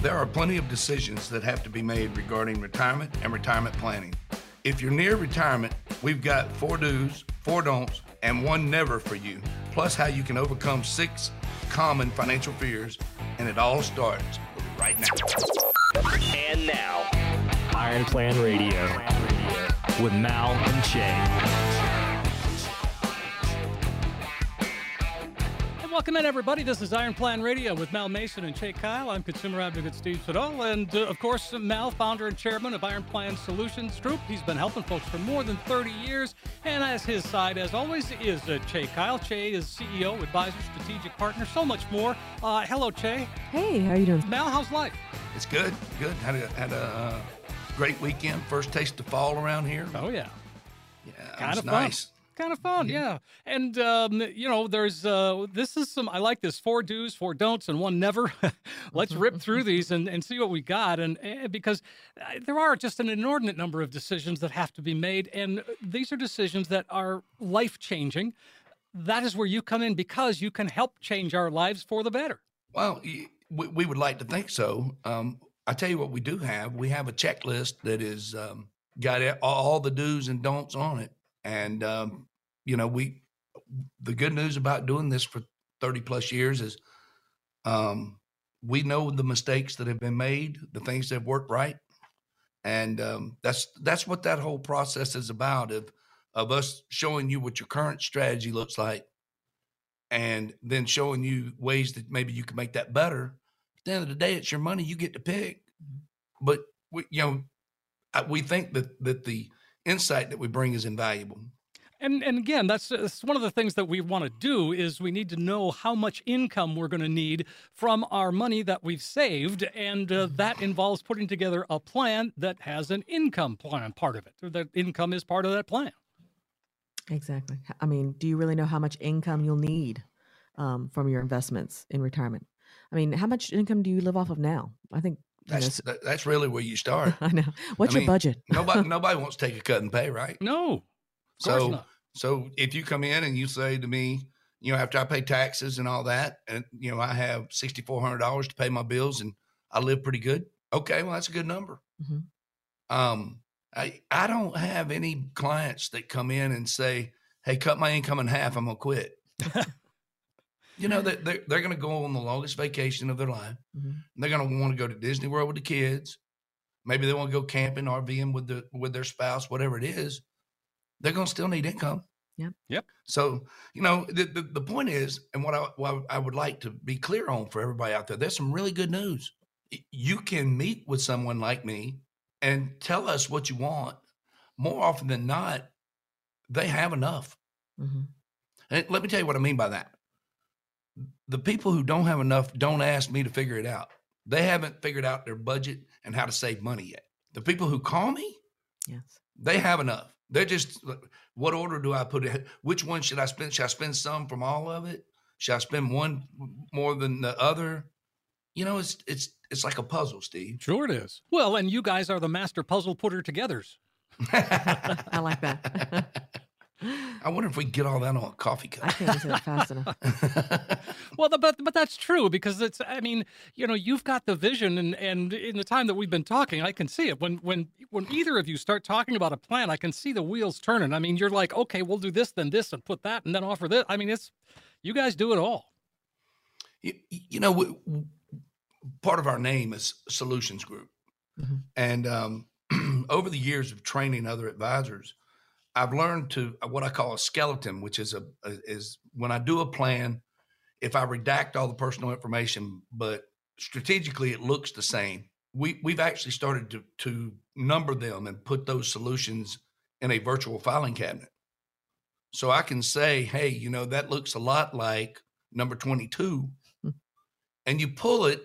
There are plenty of decisions that have to be made regarding retirement and retirement planning. If you're near retirement, we've got four do's, four don'ts, and one never for you, plus how you can overcome six common financial fears, and it all starts right now. And now, Iron Plan Radio with Mal and Chae. Welcome in, everybody. This is Iron Plan Radio with Mal Mason and Chae Kyle. I'm consumer advocate Steve Siddall. And, uh, of course, Mal, founder and chairman of Iron Plan Solutions Group. He's been helping folks for more than 30 years. And as his side, as always, is uh, Chae Kyle. Chae is CEO, advisor, strategic partner, so much more. Uh, hello, Chae. Hey, how you doing? Mal, how's life? It's good, good. Had a, had a uh, great weekend. First taste of fall around here. Oh, yeah. Yeah, Kind of nice. Kind of fun, yeah. And um, you know, there's uh, this is some. I like this four do's, four don'ts, and one never. Let's rip through these and, and see what we got. And, and because uh, there are just an inordinate number of decisions that have to be made, and these are decisions that are life changing. That is where you come in because you can help change our lives for the better. Well, we, we would like to think so. Um, I tell you what, we do have. We have a checklist that is um, got all the do's and don'ts on it, and um, you know, we. The good news about doing this for thirty plus years is, um, we know the mistakes that have been made, the things that have worked right, and um, that's that's what that whole process is about. Of of us showing you what your current strategy looks like and then showing you ways that maybe you can make that better. At the end of the day, it's your money. You get to pick. But we, you know, we think that that the insight that we bring is invaluable. And and again, that's, that's one of the things that we want to do is we need to know how much income we're going to need from our money that we've saved, and uh, that involves putting together a plan that has an income plan part of it. Or that income is part of that plan. Exactly. I mean, do you really know how much income you'll need um, from your investments in retirement? I mean, how much income do you live off of now? I think That's that's really where you start. I know. What's I your mean, budget? nobody nobody wants to take a cut and pay, right? No, of course So not. so if you come in and you say to me, you know, after I pay taxes and all that, and you know, I have sixty four hundred dollars to pay my bills and I live pretty good. Okay, well that's a good number. Mhm. Um, I I don't have any clients that come in and say, "Hey, cut my income in half. I'm gonna quit." you know that they're, they're going to go on the longest vacation of their life. Mhm. They're going to want to go to Disney World with the kids. Maybe they want to go camping, RVing with the with their spouse, whatever it is. They're going to still need income. Yep. Yep. So you know the, the the point is, and what I what I would like to be clear on for everybody out there, there's some really good news. You can meet with someone like me and tell us what you want. More often than not, they have enough. Mhm. And let me tell you what I mean by that. The people who don't have enough don't ask me to figure it out. They haven't figured out their budget and how to save money yet. The people who call me, Yes. they have enough. They're just, what order do I put it? Which one should I spend? Should I spend some from all of it? Should I spend one more than the other? You know, it's it's it's like a puzzle, Steve. Sure it is. Well, and you guys are the master puzzle putter togethers. I like that. I wonder if we can get all that on a coffee cup. I cup. can't say that fast enough. Well, but but that's true because it's. I mean, you know, you've got the vision, and and in the time that we've been talking, I can see it. When when when either of you start talking about a plan, I can see the wheels turning. I mean, you're like, okay, we'll do this, then this, and put that, and then offer this. I mean, it's you guys do it all. you, you know, w- w- part of our name is Solutions Group, Mhm. and um, over the years of training other advisors, I've learned to uh, what I call a skeleton, which is a, a is when I do a plan, if I redact all the personal information, but strategically it looks the same. We we've actually started to to number them and put those solutions in a virtual filing cabinet. So I can say, hey, you know, that looks a lot like number 22 and you pull it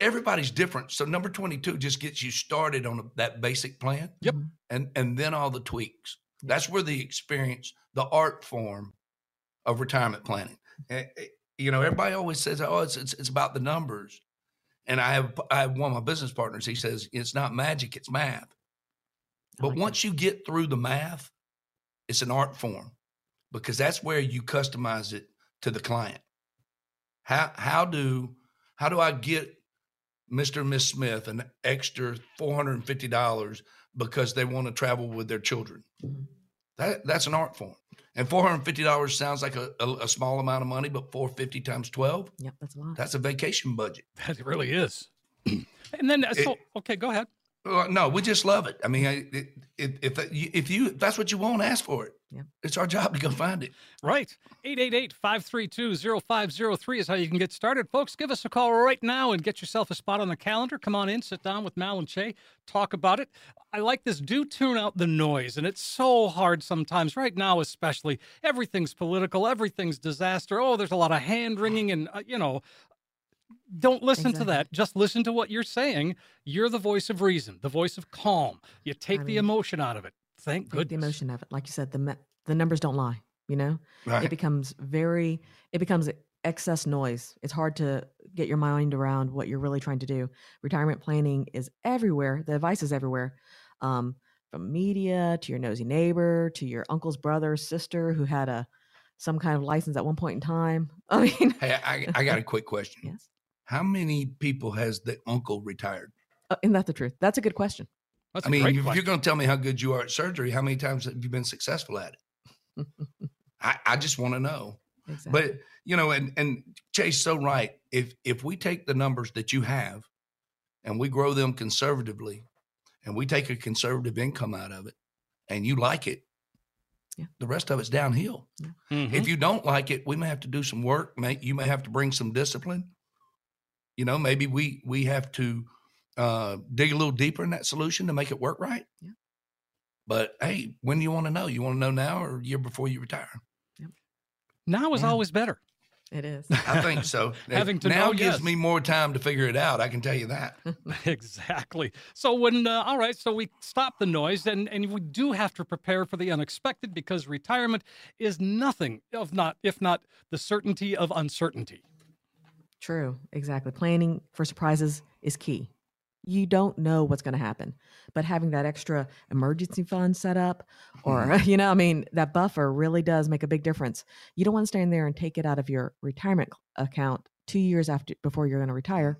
everybody's different. So number 22 just gets you started on a, that basic plan. Yep. Mhm. and and then all the tweaks. That's where the experience the art form of retirement planning. Eh, eh, you know everybody always says oh it's, it's it's about the numbers. And i have i have one of my business partners he says it's not magic it's math. But like that. once you get through the math it's an art form because that's where you customize it to the client. How how do how do i get Mr. and Miss Smith an extra $450 because they want to travel with their children. Mhm. That that's an art form. And $450 sounds like a, a, a small amount of money, but 450 times 12, Yep, that's a lot. that's a vacation budget. That really is. and then, uh, so, okay, go ahead. Well, no, we just love it. I mean, I- it, it, if you- if you if that's what you want, ask for it. Yeah. It's our job to go find it. Right. 888 532 0503 is how you can get started. Folks, give us a call right now and get yourself a spot on the calendar. Come on in, sit down with Mal and Chae, talk about it. I like this. Do tune out the noise. And it's so hard sometimes, right now, especially. Everything's political, everything's disaster. Oh, there's a lot of hand wringing and, uh, you know, don't listen to that. Just listen to what you're saying. You're the voice of reason, the voice of calm. You take the mean, emotion out of it. Thank Take goodness. the emotion of it. Like you said, the me- the numbers don't lie. You know, Right. it becomes very, it becomes excess noise. It's hard to get your mind around what you're really trying to do. Retirement planning is everywhere. The advice is everywhere, um, from media to your nosy neighbor to your uncle's brother, sister who had a some kind of license at one point in time. I mean, Hey, I, I got a quick question. yes. How many people has the uncle retired? Uh, isn't that the truth? That's a good question. That's I a mean, if question. you're going to tell me how good you are at surgery, how many times have you been successful at it? I, I just want to know. Exactly. But you know, and and Chae's so right. If if we take the numbers that you have, and we grow them conservatively, and we take a conservative income out of it, and you like it, Yeah. the rest of it's downhill. Mhm. If you don't like it, we may have to do some work. May you may have to bring some discipline. You know, maybe we we have to uh, dig a little deeper in that solution to make it work right. Yeah. But hey, when do you want to know? You want to know now or a year before you retire? now is Yeah. always better. it is. I think so. Having to now know, gives yes. me more time to figure it out. I can tell you that. exactly. So when uh, all right, so we stop the noise, and and we do have to prepare for the unexpected because retirement is nothing of not if not the certainty of uncertainty. True, exactly. Planning for surprises is key. You don't know what's going to happen, but having that extra emergency fund set up, or mm-hmm. you know, I mean, that buffer really does make a big difference. You don't want to stand there and take it out of your retirement account two years after before you're going to retire.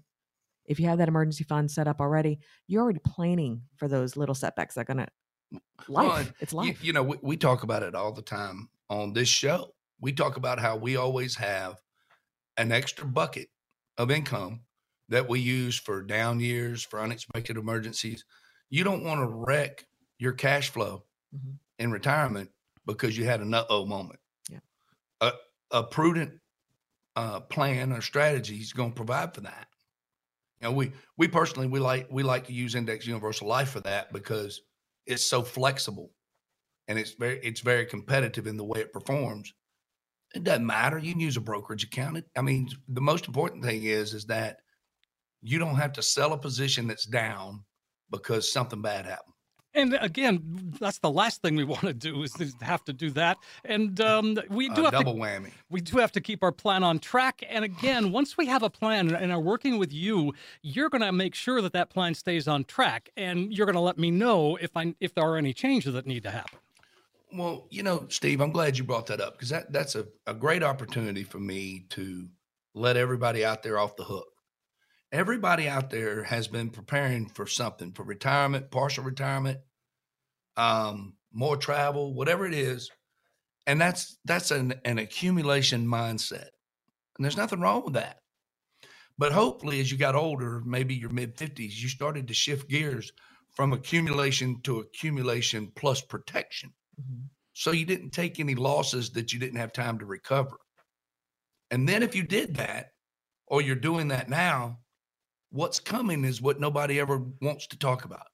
If you have that emergency fund set up already, you're already planning for those little setbacks that are going to life. Well, it's You, life. you know, we, we talk about it all the time on this show. We talk about how we always have an extra bucket of income that we use for down years, for unexpected emergencies. You don't want to wreck your cash flow Mhm. in retirement because you had a nut oh moment. Yeah. A, a prudent uh, plan or strategy is going to provide for that. You know, we we personally we like we like to use Index Universal Life for that because it's so flexible and it's very it's very competitive in the way it performs. It doesn't matter. You can use a brokerage account. It, I mean, the most important thing is is that you don't have to sell a position that's down because something bad happened. And again, that's the last thing we want to do is to have to do that. And um, we do have to double whammy. we do have to keep our plan on track. And again, once we have a plan and are working with you, you're going to make sure that that plan stays on track, and you're going to let me know if I if there are any changes that need to happen. Well, you know, Steve, I'm glad you brought that up because that that's a, a great opportunity for me to let everybody out there off the hook. Everybody out there has been preparing for something for retirement, partial retirement, um, more travel, whatever it is. And that's that's an, an accumulation mindset. And there's nothing wrong with that. But hopefully, as you got older, maybe your mid 50s, you started to shift gears from accumulation to accumulation plus protection. Mhm. So you didn't take any losses that you didn't have time to recover. And then if you did that, or you're doing that now, what's coming is what nobody ever wants to talk about.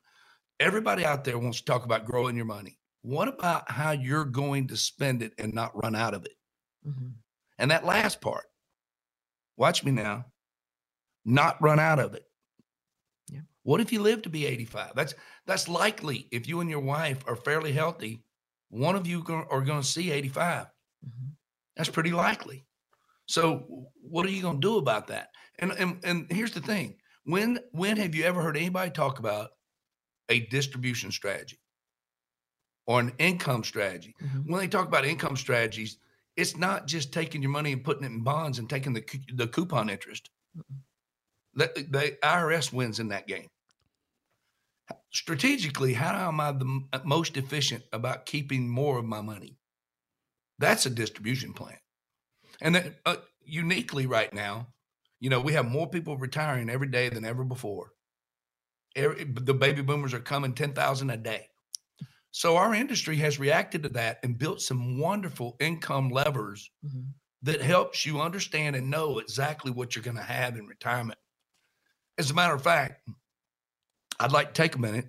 Everybody out there wants to talk about growing your money. What about how you're going to spend it and not run out of it? Mhm. And that last part, watch me now, not run out of it. Yeah. What if you live to be 85? That's that's likely if you and your wife are fairly healthy, one of you are going to see 85. Mhm. That's pretty likely. So what are you going to do about that? And, and and here's the thing. When when have you ever heard anybody talk about a distribution strategy or an income strategy? Mhm. When they talk about income strategies, it's not just taking your money and putting it in bonds and taking the the coupon interest. Mm-mm. The, the IRS wins in that game. Strategically, how am I the uh, most efficient about keeping more of my money? That's a distribution plan. And then, uh, uniquely, right now, you know, we have more people retiring every day than ever before. Every, the baby boomers are coming 10,000 a day. So our industry has reacted to that and built some wonderful income levers Mhm. that helps you understand and know exactly what you're going to have in retirement. As a matter of fact, I'd like to take a minute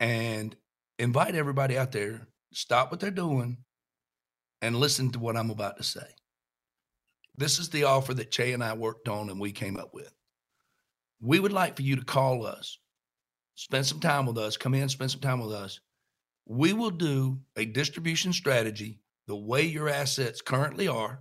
and invite everybody out there stop what they're doing and listen to what I'm about to say. This is the offer that Chae and I worked on and we came up with. We would like for you to call us, spend some time with us, come in, spend some time with us. We will do a distribution strategy the way your assets currently are.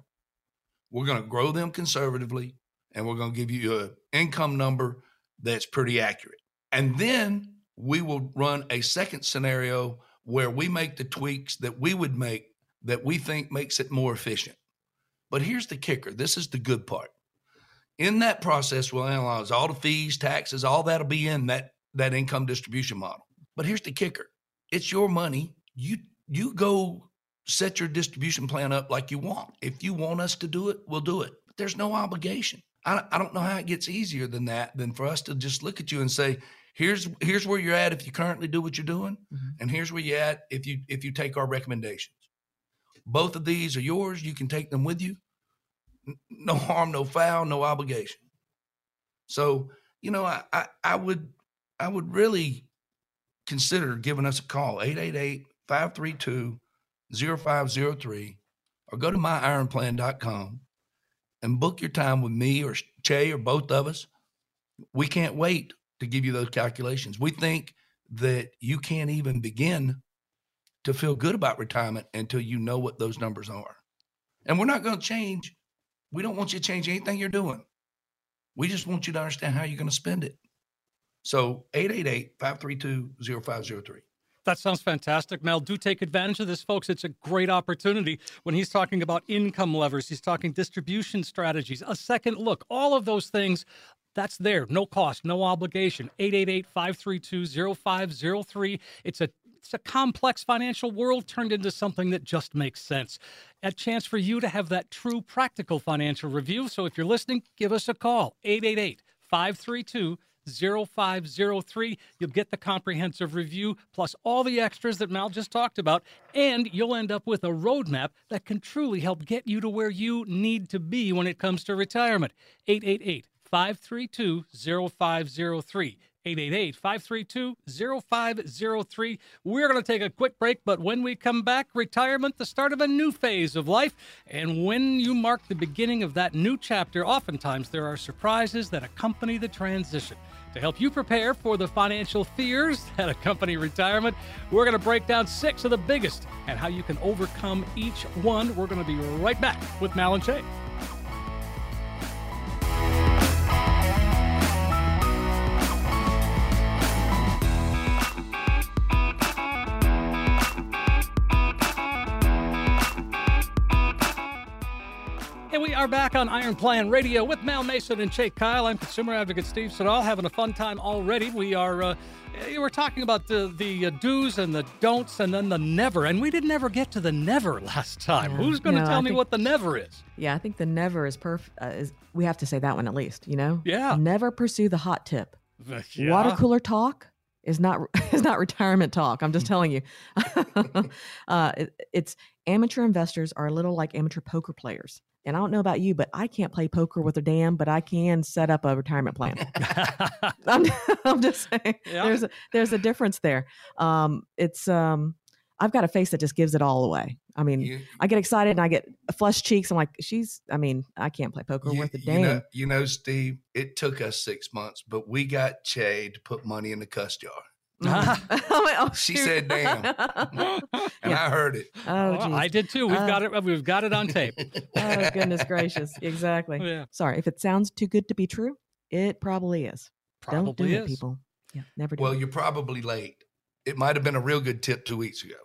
We're going to grow them conservatively and we're going to give you an income number that's pretty accurate. And then we will run a second scenario where we make the tweaks that we would make that we think makes it more efficient. But here's the kicker this is the good part. In that process, we'll analyze all the fees, taxes, all that'll be in that, that income distribution model. But here's the kicker it's your money. You you go set your distribution plan up like you want. If you want us to do it, we'll do it. But there's no obligation. I, I don't know how it gets easier than that than for us to just look at you and say, here's here's where you're at if you currently do what you're doing, Mhm. and here's where you're at if you if you take our recommendations. Both of these are yours. You can take them with you. No harm, no foul, no obligation. So, you know, I, I, I would I would really consider giving us a call, 888-532-0503, or go to myironplan.com and book your time with me or Chae or both of us. We can't wait to give you those calculations. We think that you can't even begin to feel good about retirement until you know what those numbers are. And we're not going to change. We don't want you to change anything you're doing. We just want you to understand how you're going to spend it. So 888-532-0503. That sounds fantastic, Mal. Do take advantage of this, folks. It's a great opportunity when he's talking about income levers, he's talking distribution strategies, a second look, all of those things. That's there, no cost, no obligation. 888-532-0503. It's a it's a complex financial world turned into something that just makes sense. A chance for you to have that true practical financial review. So if you're listening, give us a call. 888 532 0503. You'll get the comprehensive review plus all the extras that Mal just talked about, and you'll end up with a roadmap that can truly help get you to where you need to be when it comes to retirement. 888 532 0503. 888 532 0503. We're going to take a quick break, but when we come back, retirement, the start of a new phase of life. And when you mark the beginning of that new chapter, oftentimes there are surprises that accompany the transition. To help you prepare for the financial fears that accompany retirement, we're going to break down six of the biggest and how you can overcome each one. We're going to be right back with Mal and Chae. And we are back on Iron Plan Radio with Mal Mason and Chae Kyle. I'm consumer advocate Steve Siddall, having a fun time already. We are uh, we were talking about the the uh, do's and the don'ts, and then the never. And we didn't ever get to the never last time. Yeah. Who's going to No, I tell me think- what the never is? Yeah, I think the never is perfect. Uh, is we have to say that one at least. You know. Yeah. Never pursue the hot tip. Yeah. Water cooler talk is not is not retirement talk. I'm just telling you. uh, it, it's amateur investors are a little like amateur poker players. And I don't know about you, but I can't play poker with a dam, but I can set up a retirement plan. I'm, I'm just saying Yeah. there's a, there's a difference there. Um, it's um, I've got a face that just gives it all away. I mean, You, I get excited and I get flushed cheeks. I'm like, she's. I mean, I can't play poker you, worth a you damn. know, you know, Steve, it took us six months, but we got Chae to put money in the cuss jar. Mhm. Oh, She said, "Damn." And I heard it. oh, Well, geez. I did too. We've Uh, got it. We've got it on tape. oh goodness gracious! Exactly. Yeah, Sorry if it sounds too good to be true. It probably is. Don't do probably it, is. people. Yeah, never do. Well, it. you're probably late. It might have been a real good tip two weeks ago.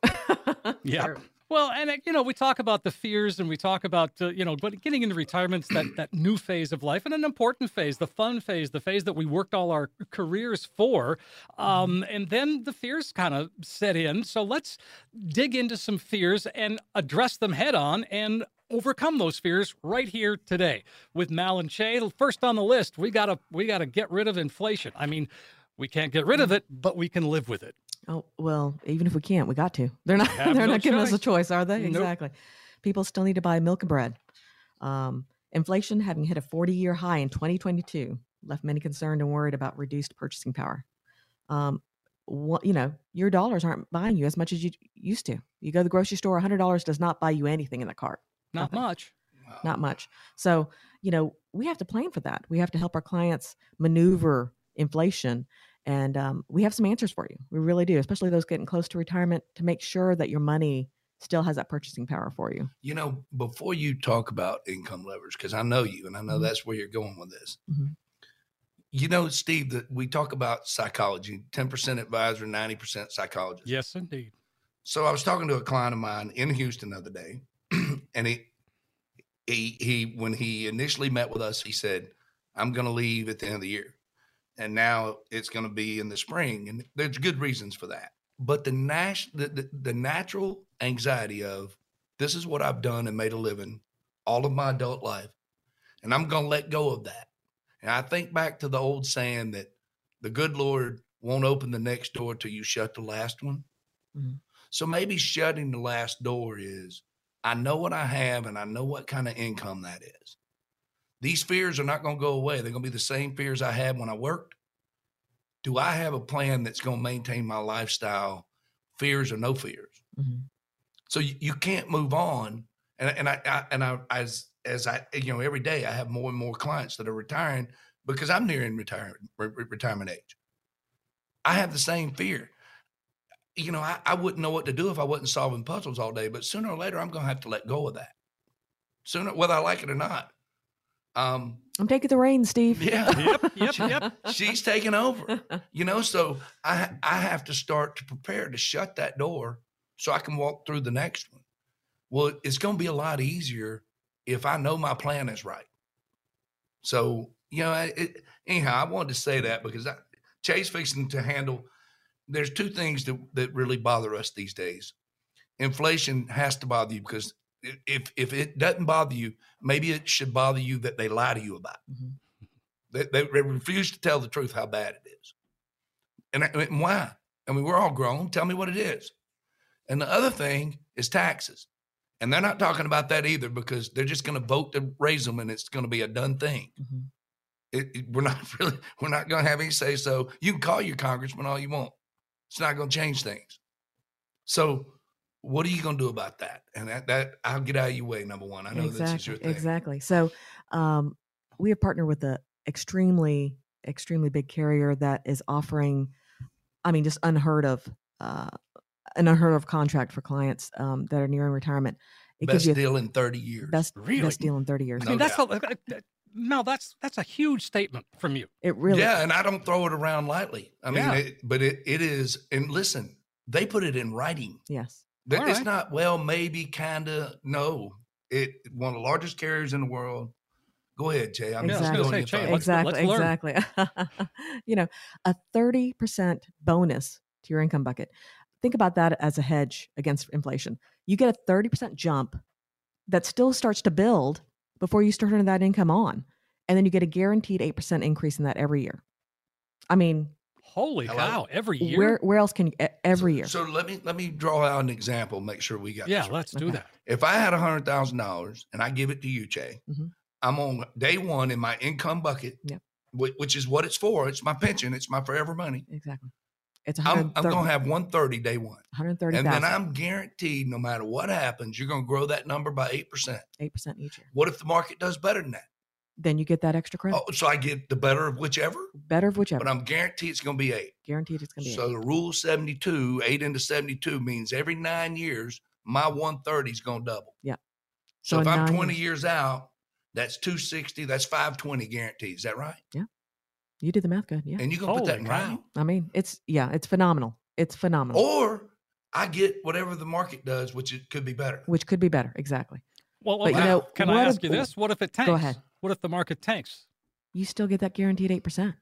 Yep. Sure. Well, and uh, you know, we talk about the fears, and we talk about uh, you know, but getting into retirement's that that new phase of life, and an important phase, the fun phase, the phase that we worked all our careers for. Um, and then the fears kind of set in. So let's dig into some fears and address them head on, and overcome those fears right here today with Mal and Chae. First on the list, we gotta we gotta get rid of inflation. I mean, we can't get rid of it, but we can live with it. Oh well, even if we can't, we got to. They're not. They're no not giving us a choice. choice, are they? Nope. Exactly. People still need to buy milk and bread. Um, inflation, having hit a 40-year high in 2022, left many concerned and worried about reduced purchasing power. Um, what, you know, your dollars aren't buying you as much as you used to. You go to the grocery store, $100 does not buy you anything in the cart. Not Nothing. much. not much. So, you know, we have to plan for that. We have to help our clients maneuver inflation. And um, we have some answers for you. We really do, especially those getting close to retirement to make sure that your money still has that purchasing power for you. You know, before you talk about income levers, because I know you and I know Mhm. that's where you're going with this. Mhm. You know, Steve, that we talk about psychology 10% advisor, 90% psychologist. Yes, indeed. So I was talking to a client of mine in Houston the other day, and he, he, he, when he initially met with us, he said, I'm going to leave at the end of the year. And now it's going to be in the spring. And there's good reasons for that. But the, nas- the, the, the natural anxiety of this is what I've done and made a living all of my adult life. And I'm going to let go of that. And I think back to the old saying that the good Lord won't open the next door till you shut the last one. Mm-hmm. So maybe shutting the last door is I know what I have and I know what kind of income that is. These fears are not going to go away. They're going to be the same fears I had when I worked. Do I have a plan that's going to maintain my lifestyle, fears or no fears? Mhm. So you, you can't move on. And, and I, I and I as as I you know every day I have more and more clients that are retiring because I'm nearing retirement retirement age. I have the same fear you know, I, I wouldn't know what to do if I wasn't solving puzzles all day, but sooner or later I'm gonna have to let go of that. Sooner, whether I like it or not. Um, I'm taking the reins, Steve. yeah, Yep, yep, yep. she's taking over. You know, so I I have to start to prepare to shut that door so I can walk through the next one. Well, it's gonna be a lot easier if I know my plan is right. So, you know, it, anyhow, I wanted to say that because I, Chae's fixing to handle there's two things that, that really bother us these days. Inflation has to bother you because i- if if it doesn't bother you, maybe it should bother you that they lie to you about. Mhm. They, they, they refuse to tell the truth how bad it is. And, I- and why? I mean, we're all grown. Tell me what it is. And the other thing is taxes. And they're not talking about that either because they're just going to vote to raise them and it's going to be a done thing. Mhm. It, it- we're not really, we're not going to have any say so. You can call your congressman all you want. It's not going to change things. So, what are you going to do about that? And that, that I'll get out of your way. Number one, I know this is exactly. your thing. Exactly. So, um, we have partnered with a extremely, extremely big carrier that is offering, I mean, just unheard of, uh, an unheard of contract for clients um, that are nearing retirement. It Best gives you deal in 30 years. best Really? best deal in 30 years. I No mean, that's doubt. a, Mal. That's that's a huge statement from you. It really Yeah, and I don't throw it around lightly. I mean, Yeah. it, but it, it is. And listen, they put it in writing. yes. That All it's right. not well, maybe, kind of. No, it one of the largest carriers in the world. Go ahead, Chae. I'm Yeah, I was just gonna doing say, Chae, thing. let's- exactly let's exactly you know a 30% bonus to your income bucket think about that as a hedge against inflation you get a 30% jump that still starts to build before you start turning that income on and then you get a guaranteed 8% increase in that every year i mean Holy Hello? cow! Every year. where where else can you every so, year So let me let me draw out an example. Make sure we got. yeah, this let's do Okay. that. If I had a hundred thousand dollars and I give it to you, Chae, Mhm. I'm on day one in my income bucket, Yep. whi- which is what it's for. It's my pension. It's my forever money. exactly it's I'm, I'm going to have 130 day one. 130. And 130,000 then I'm guaranteed no matter what happens, you're going to grow that number by 8%. 8% each year What if the market does better than that? Then you get that extra credit Oh, so I get the better of whichever, better of whichever but I'm guaranteed it's going to be eight. guaranteed it's going to be So the rule 72, eight into 72 means every nine years, my 130 is going to double. Yeah. So, So if I'm 20 years. years out, that's 260, that's 520 guaranteed. Is that right? Yeah. You did the math good yeah And you're going to put that in cow. writing? I mean, it's yeah, it's phenomenal. It's phenomenal. Or I get whatever the market does, which it could be better. which could be better. Exactly. Well, But you know, can I ask if- you this? What if it tanks? Go ahead. What if the market tanks? You still get that guaranteed 8%.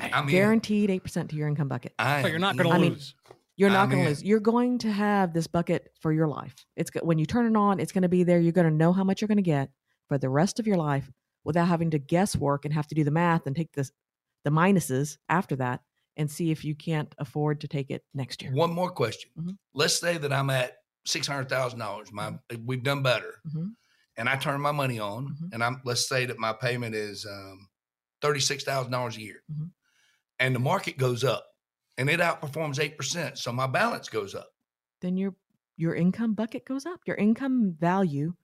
I mean, Guaranteed 8% to your income bucket. I So you're am not going to I mean, lose. You're not going to lose. You're going to have this bucket for your life. It's when you turn it on, it's going to be there. You're going to know how much you're going to get for the rest of your life without having to guesswork and have to do the math and take this the minuses after that and see if you can't afford to take it next year. One more question. Mhm. Let's say that I'm at six hundred thousand dollars. My we've done better, Mhm. And I turn my money on, Mhm. and I'm let's say that my payment is um, thirty six thousand dollars a year, Mhm. and the market goes up, and it outperforms eight percent, so my balance goes up. Then your your income bucket goes up. Your income value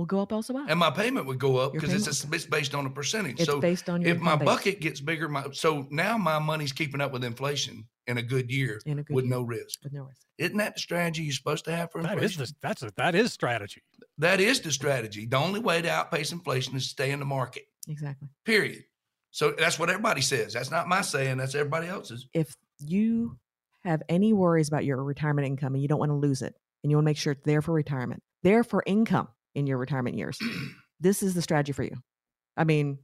will go up also. and my payment would go up because it's, it's based on a percentage. it's so based on your if my base bucket gets bigger, my so now my money's keeping up with inflation in a good year in a good with year, no risk. with no risk. Isn't that the strategy you're supposed to have for inflation? is the, that's a, that is strategy. That is the strategy. The only way to outpace inflation is to stay in the market. Exactly. Period. So that's what everybody says. That's not my saying. That's everybody else's. if you have any worries about your retirement income and you don't want to lose it and you want to make sure it's there for retirement, there for income in your retirement years, this is the strategy for you. I mean,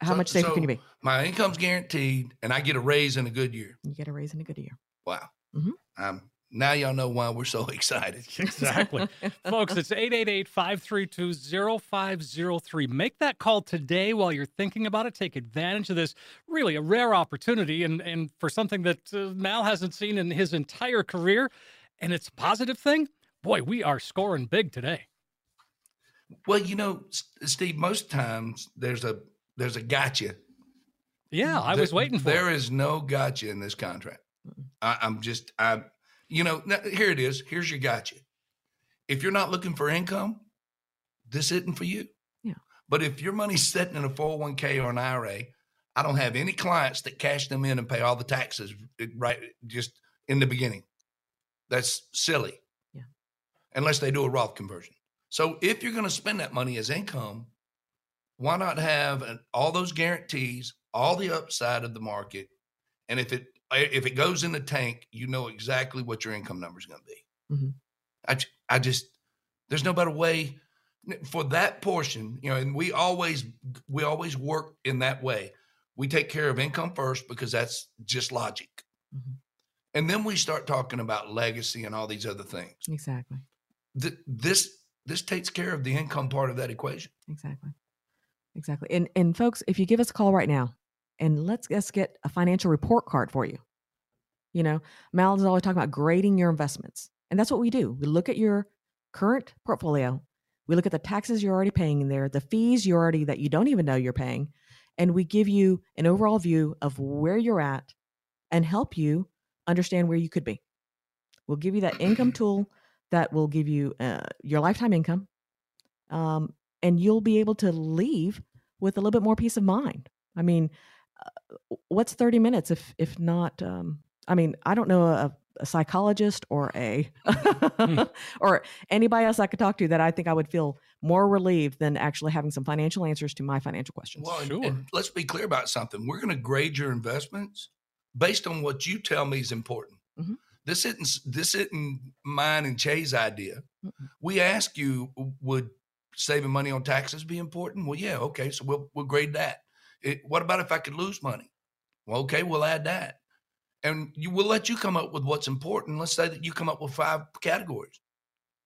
how So- much safer can you be? My income's guaranteed, and I get a raise in a good year. You get a raise in a good year. Wow. Mhm. Um, now y'all know why we're so excited. Exactly. Folks, it's 888-532-0503. Make that call today while you're thinking about it. Take advantage of this really a rare opportunity and, and for something that uh, Mal hasn't seen in his entire career. And it's a positive thing. Boy, we are scoring big today. Well, you know, Steve. Most times there's a there's a gotcha. Yeah, I was waiting for There it. is no gotcha in this contract. I, I'm just I, you know, here it is. Here's your gotcha. If you're not looking for income, this isn't for you. Yeah. But if your money's sitting in a 401k or an IRA, I don't have any clients that cash them in and pay all the taxes eh, right just in the beginning. That's silly. Yeah. Unless they do a Roth conversion. So if you're going to spend that money as income, why not have an, all those guarantees, all the upside of the market, and if it if it goes in the tank, you know exactly what your income number is going to be. Mhm. I I just there's no better way for that portion, you know. And we always we always work in that way. We take care of income first because that's just logic, Mhm. and then we start talking about legacy and all these other things. Exactly. Th- this this takes care of the income part of that equation. Exactly. Exactly. And and folks, if you give us a call right now and let's let's get a financial report card for you. You know, Mal is always talking about grading your investments. And that's what we do. We look at your current portfolio. We look at the taxes you're already paying in there, the fees you already that you don't even know you're paying, and we give you an overall view of where you're at and help you understand where you could be. We'll give you that income tool that will give you uh, your lifetime income, um, and you'll be able to leave with a little bit more peace of mind. I mean, uh, what's 30 minutes if if not? Um, I mean, I don't know a, a psychologist or a or anybody else I could talk to that I think I would feel more relieved than actually having some financial answers to my financial questions. Well, and- Sure. and let's be clear about something. We're going to grade your investments based on what you tell me is important. Mhm. This isn't this isn't mine and Chae's idea. We ask you, would saving money on taxes be important? Well, yeah, okay, so we'll we'll grade that. It, what about if I could lose money? Well, okay, we'll add that, and you will let you come up with what's important. Let's say that you come up with five categories.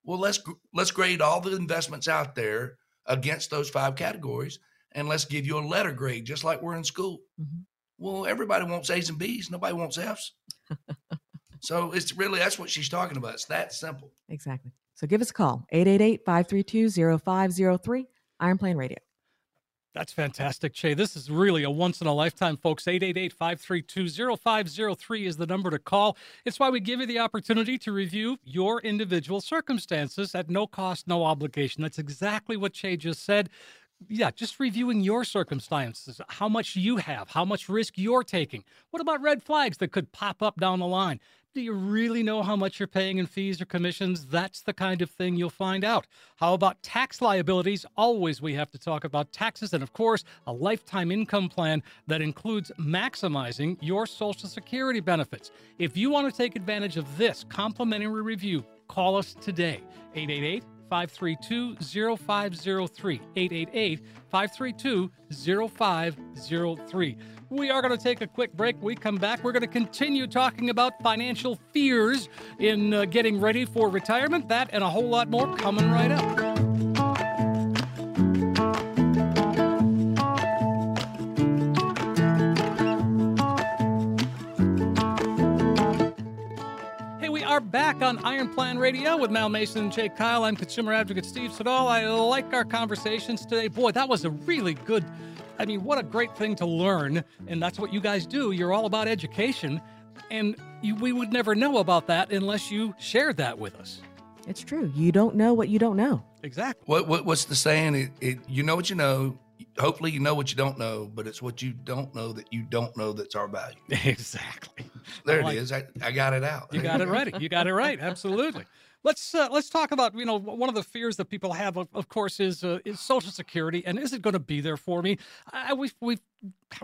Well, let's let's grade all the investments out there against those five categories, and let's give you a letter grade, just like we're in school. Mhm. Well, everybody wants A's and B's. Nobody wants F's. so it's really that's what she's talking about. It's that simple. Exactly. So give us a call 888 532 0503 Iron Plan Radio. That's fantastic, Chae. This is really a once in a lifetime, folks. 888 532 0503 is the number to call. It's why we give you the opportunity to review your individual circumstances at no cost, no obligation. That's exactly what Chae just said. Yeah, just reviewing your circumstances, how much you have, how much risk you're taking. What about red flags that could pop up down the line? Do you really know how much you're paying in fees or commissions? That's the kind of thing you'll find out. How about tax liabilities? Always we have to talk about taxes and, of course, a lifetime income plan that includes maximizing your Social Security benefits. If you want to take advantage of this complimentary review, call us today. 888 532 0503. 888 532 0503. We are going to take a quick break. We come back. We're going to continue talking about financial fears in uh, getting ready for retirement. That and a whole lot more coming right up. On Iron Plan Radio with Mal Mason and Chae Kyle. I'm consumer advocate Steve Siddall. I like our conversations today. Boy, that was a really good. I mean, what a great thing to learn. And that's what you guys do. You're all about education. And you, we would never know about that unless you shared that with us. It's true. You don't know what you don't know. Exactly. What, what what's the saying? It, it you know what you know. Hopefully, you know what you don't know, but it's what you don't know that you don't know that's our value. Exactly. There like it is. I, I got it out. You got it right. You got it right. Absolutely. Let's uh, let's talk about you know one of the fears that people have of, of course is uh, is Social Security and is it going to be there for me? I, we've we've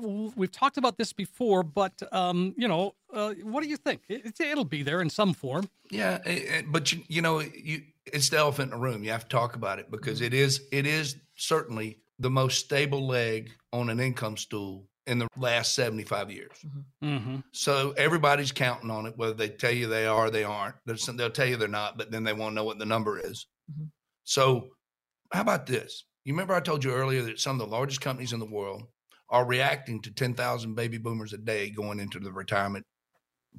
we've talked about this before, but um, you know uh, what do you think? It, it'll be there in some form. Yeah, but you you know you it's the elephant in the room. You have to talk about it because it is it is certainly the most stable leg on an income stool in the last 75 years. Mm-hmm. So everybody's counting on it, whether they tell you they are or they aren't. Some, they'll tell you they're not, but then they want to know what the number is. Mhm. So, how about this? You remember I told you earlier that some of the largest companies in the world are reacting to 10,000 baby boomers a day going into the retirement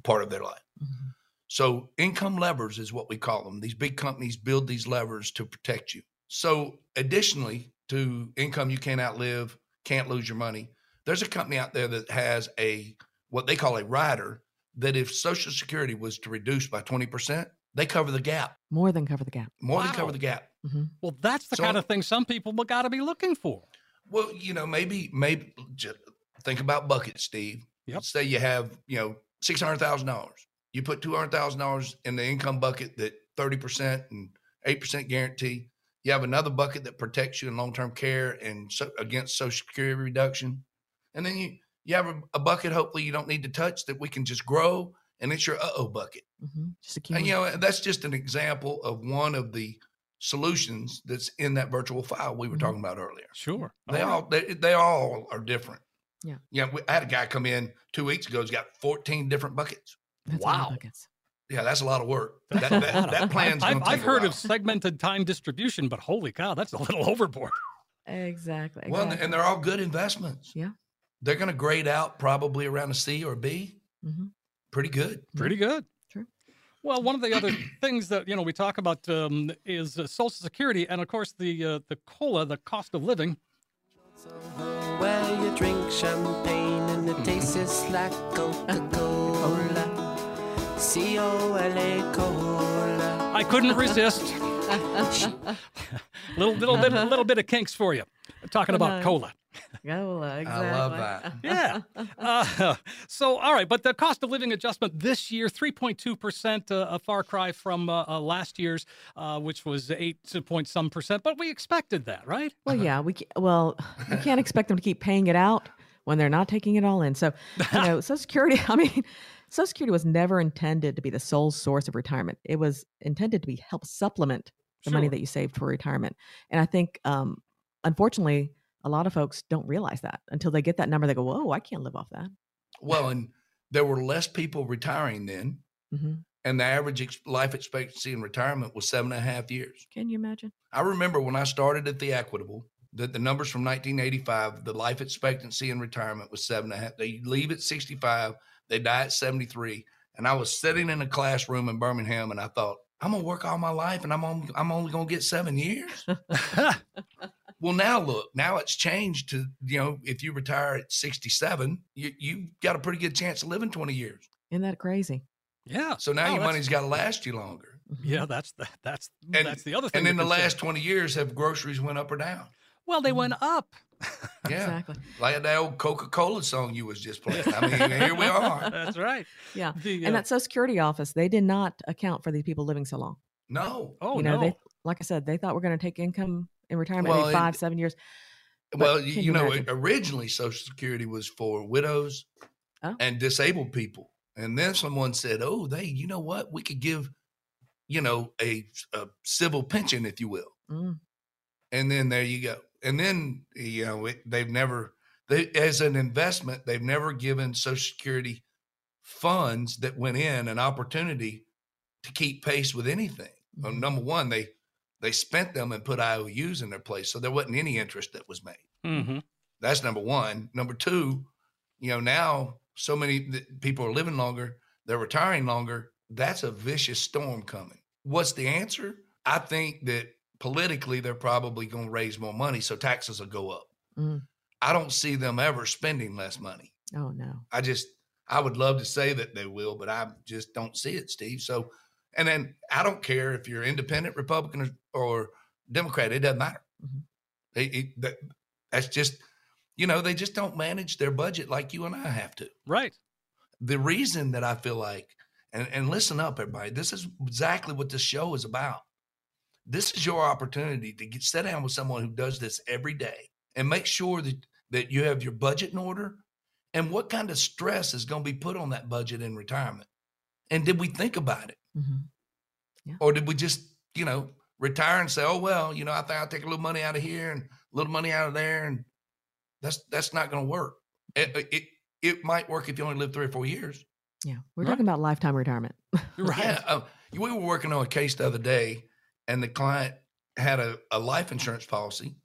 part of their life. Mhm. So, income levers is what we call them. These big companies build these levers to protect you. So, additionally to income you can't outlive, can't lose your money, there's a company out there that has a what they call a rider that if Social Security was to reduce by 20%, they cover the gap, More than cover the gap. more than cover the gap. hmm Well, that's the So- kind of thing some people will got to be looking for. Well, you know, maybe, maybe just think about buckets, Steve. Yep. Say you have, you know, six hundred thousand dollars. You put two hundred thousand dollars in the income bucket that thirty percent and eight percent guarantee. You have another bucket that protects you in long term care and so, against Social Security reduction, and then you you have a, a bucket. Hopefully, you don't need to touch that we can just grow, and it's your uh oh bucket. hmm Just And you know, that's just an example of one of the solutions that's in that virtual file we were Mhm. talking about earlier. Sure. They All right. all they, they all are different. Yeah. Yeah. we- I had a guy come in two weeks ago. He's got 14 different buckets. That's a lot of Wow. buckets. Yeah, that's a lot of work. That That's a that, that plan's I've, going I've take heard a of segmented time distribution, but holy cow, that's a little overboard. Exactly. Well, and- exactly. and they're all good investments. Yeah. They're going to grade out probably around a C or a B. Mm-hmm. Pretty good. Pretty good. True. Well, one of the other things that you know we talk about um, is uh, Social Security, and of course the uh, the cola, the cost of living. Where you drink champagne and it tastes like Coca-Cola. C-O-L-A Cola. I couldn't resist. little little bit little bit of kinks for you. Talking about Nice. cola. Cola, exactly. I love that. Yeah. Uh, so, all right, but the cost of living adjustment this year, 3.2%, uh, a far cry from uh, uh, last year's, uh, which was 8 point some percent. But we expected that, right? Well, yeah, we well, we can't expect them to keep paying it out when they're not taking it all in. So, you know, Social Security. I mean, Social Security was never intended to be the sole source of retirement. It was intended to be help supplement the money that you saved for retirement. And I think, um, unfortunately, a lot of folks don't realize that until they get that number. They go, "Whoa, I can't live off that." Well, and there were less people retiring then, hmm and the average ex- life expectancy in retirement was seven and a half years. Can you imagine? I remember when I started at the Equitable that the numbers from 1985, the life expectancy in retirement was seven and a half. They leave at 65, they die at 73. And I was sitting in a classroom in Birmingham and I thought, I'm gonna work all my life and I'm only, I'm only gonna get seven years. well, now look, now it's changed to, you know, if you retire at 67, you you got a pretty good chance of living 20 years. Isn't that crazy? yeah. So now Oh, your that's- money's got to last you longer. Mhm. Yeah, that's the, that's And- that's the other thing. And in the consider. last 20 years, have groceries went up or down? Well, they went up. Yeah. Exactly. Like that old Coca Cola song you was just playing. I mean, here we are. That's right. Yeah. The, uh, And that Social Security office, they did not account for these people living so long. No. oh you know, no. they like I said, they thought we're going to take income in retirement Well, maybe and- five, seven years. But Well, you, you you know, imagine? originally Social Security was for widows Oh. and disabled people, and then someone said, "Oh, they, you know what? We could give, you know, a, a civil pension, if you will." Mm. And then there you go. And then you know, it, they've never, they as an investment, they've never given Social Security funds that went in an opportunity to keep pace with anything. Well, Mhm. number one, they they spent them and put IOUs in their place, so there wasn't any interest that was made. Mhm. That's number one. Number two, you know, now so many people are living longer, they're retiring longer. That's a vicious storm coming. What's the answer? I think that politically they're probably going to raise more money, so taxes will go up. Mm. I don't see them ever spending less money. Oh no. I just, I would love to say that they will, but I just don't see it, Steve. So, and then I don't care if you're independent, Republican, or, or Democrat, it doesn't matter. Mhm. It- it- that, that's just, you know, they just don't manage their budget like you and I have to. Right. The reason that I feel like, and, and listen up, everybody, this is exactly what this show is about. This is your opportunity to get sit down with someone who does this every day and make sure that, that you have your budget in order and what kind of stress is going to be put on that budget in retirement. And did we think about it? Mhm. Or did we just, you know, retire and say, oh, well, you know, I think I'll take a little money out of here and a little money out of there. And that's, that's not going to work. It, it, it might work if you only live three or four years. Yeah. We're Right. talking about lifetime retirement. Right. Yeah. Uh, we were working on a case the other day, and the client had a, a life insurance policy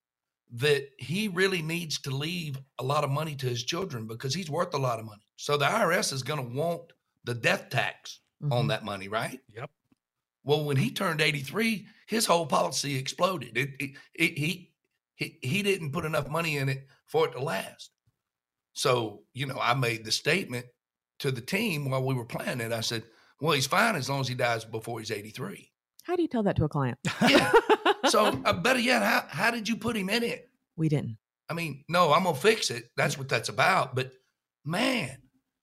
that he really needs to leave a lot of money to his children because he's worth a lot of money. So the IRS is going to want the death tax on Mhm. that money, right? Yep. Well, when he turned 83, his whole policy exploded. It, it, it, he, he, he didn't put enough money in it for it to last. So, you know, I made the statement to the team while we were planning it. I said, well, he's fine as long as he dies before he's 83. How do you tell that to a client? Yeah. So, uh, better yet, how, how did you put him in it? we didn't. I mean, no, I'm gonna fix it. That's what that's about. But man,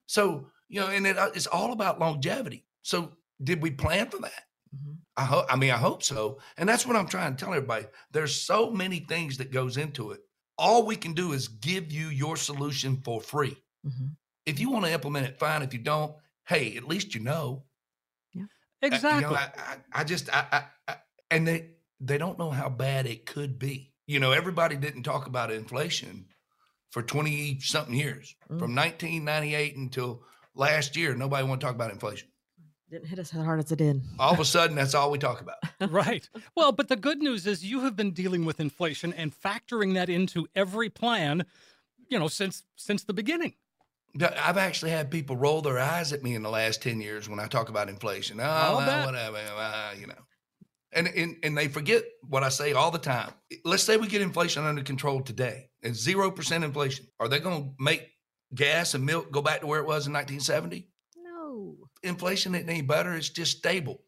so you know, and it, uh, it's all about longevity. So, did we plan for that? Mhm. I hope. I mean, I hope so. And that's what I'm trying to tell everybody. There's so many things that goes into it. All we can do is give you your solution for free. Mhm. If you want to implement it, fine. If you don't, hey, at least you know. Uh, Exactly. You know, I, I, I just, I, I, I, and they, they don't know how bad it could be. You know, everybody didn't talk about inflation for 20 something years Mm. from 1998 until last year. Nobody want to talk about inflation. Didn't hit us as hard as it did. All of a sudden, that's all we talk about. right. Well, but the good news is you have been dealing with inflation and factoring that into every plan, you know, since since the beginning. I've actually had people roll their eyes at me in the last 10 years when I talk about inflation. Oh, well, whatever, uh, you know. And, and and they forget what I say all the time. Let's say we get inflation under control today. and zero percent inflation. Are they going to make gas and milk go back to where it was in 1970? No. Inflation isn't any better. It's just stable.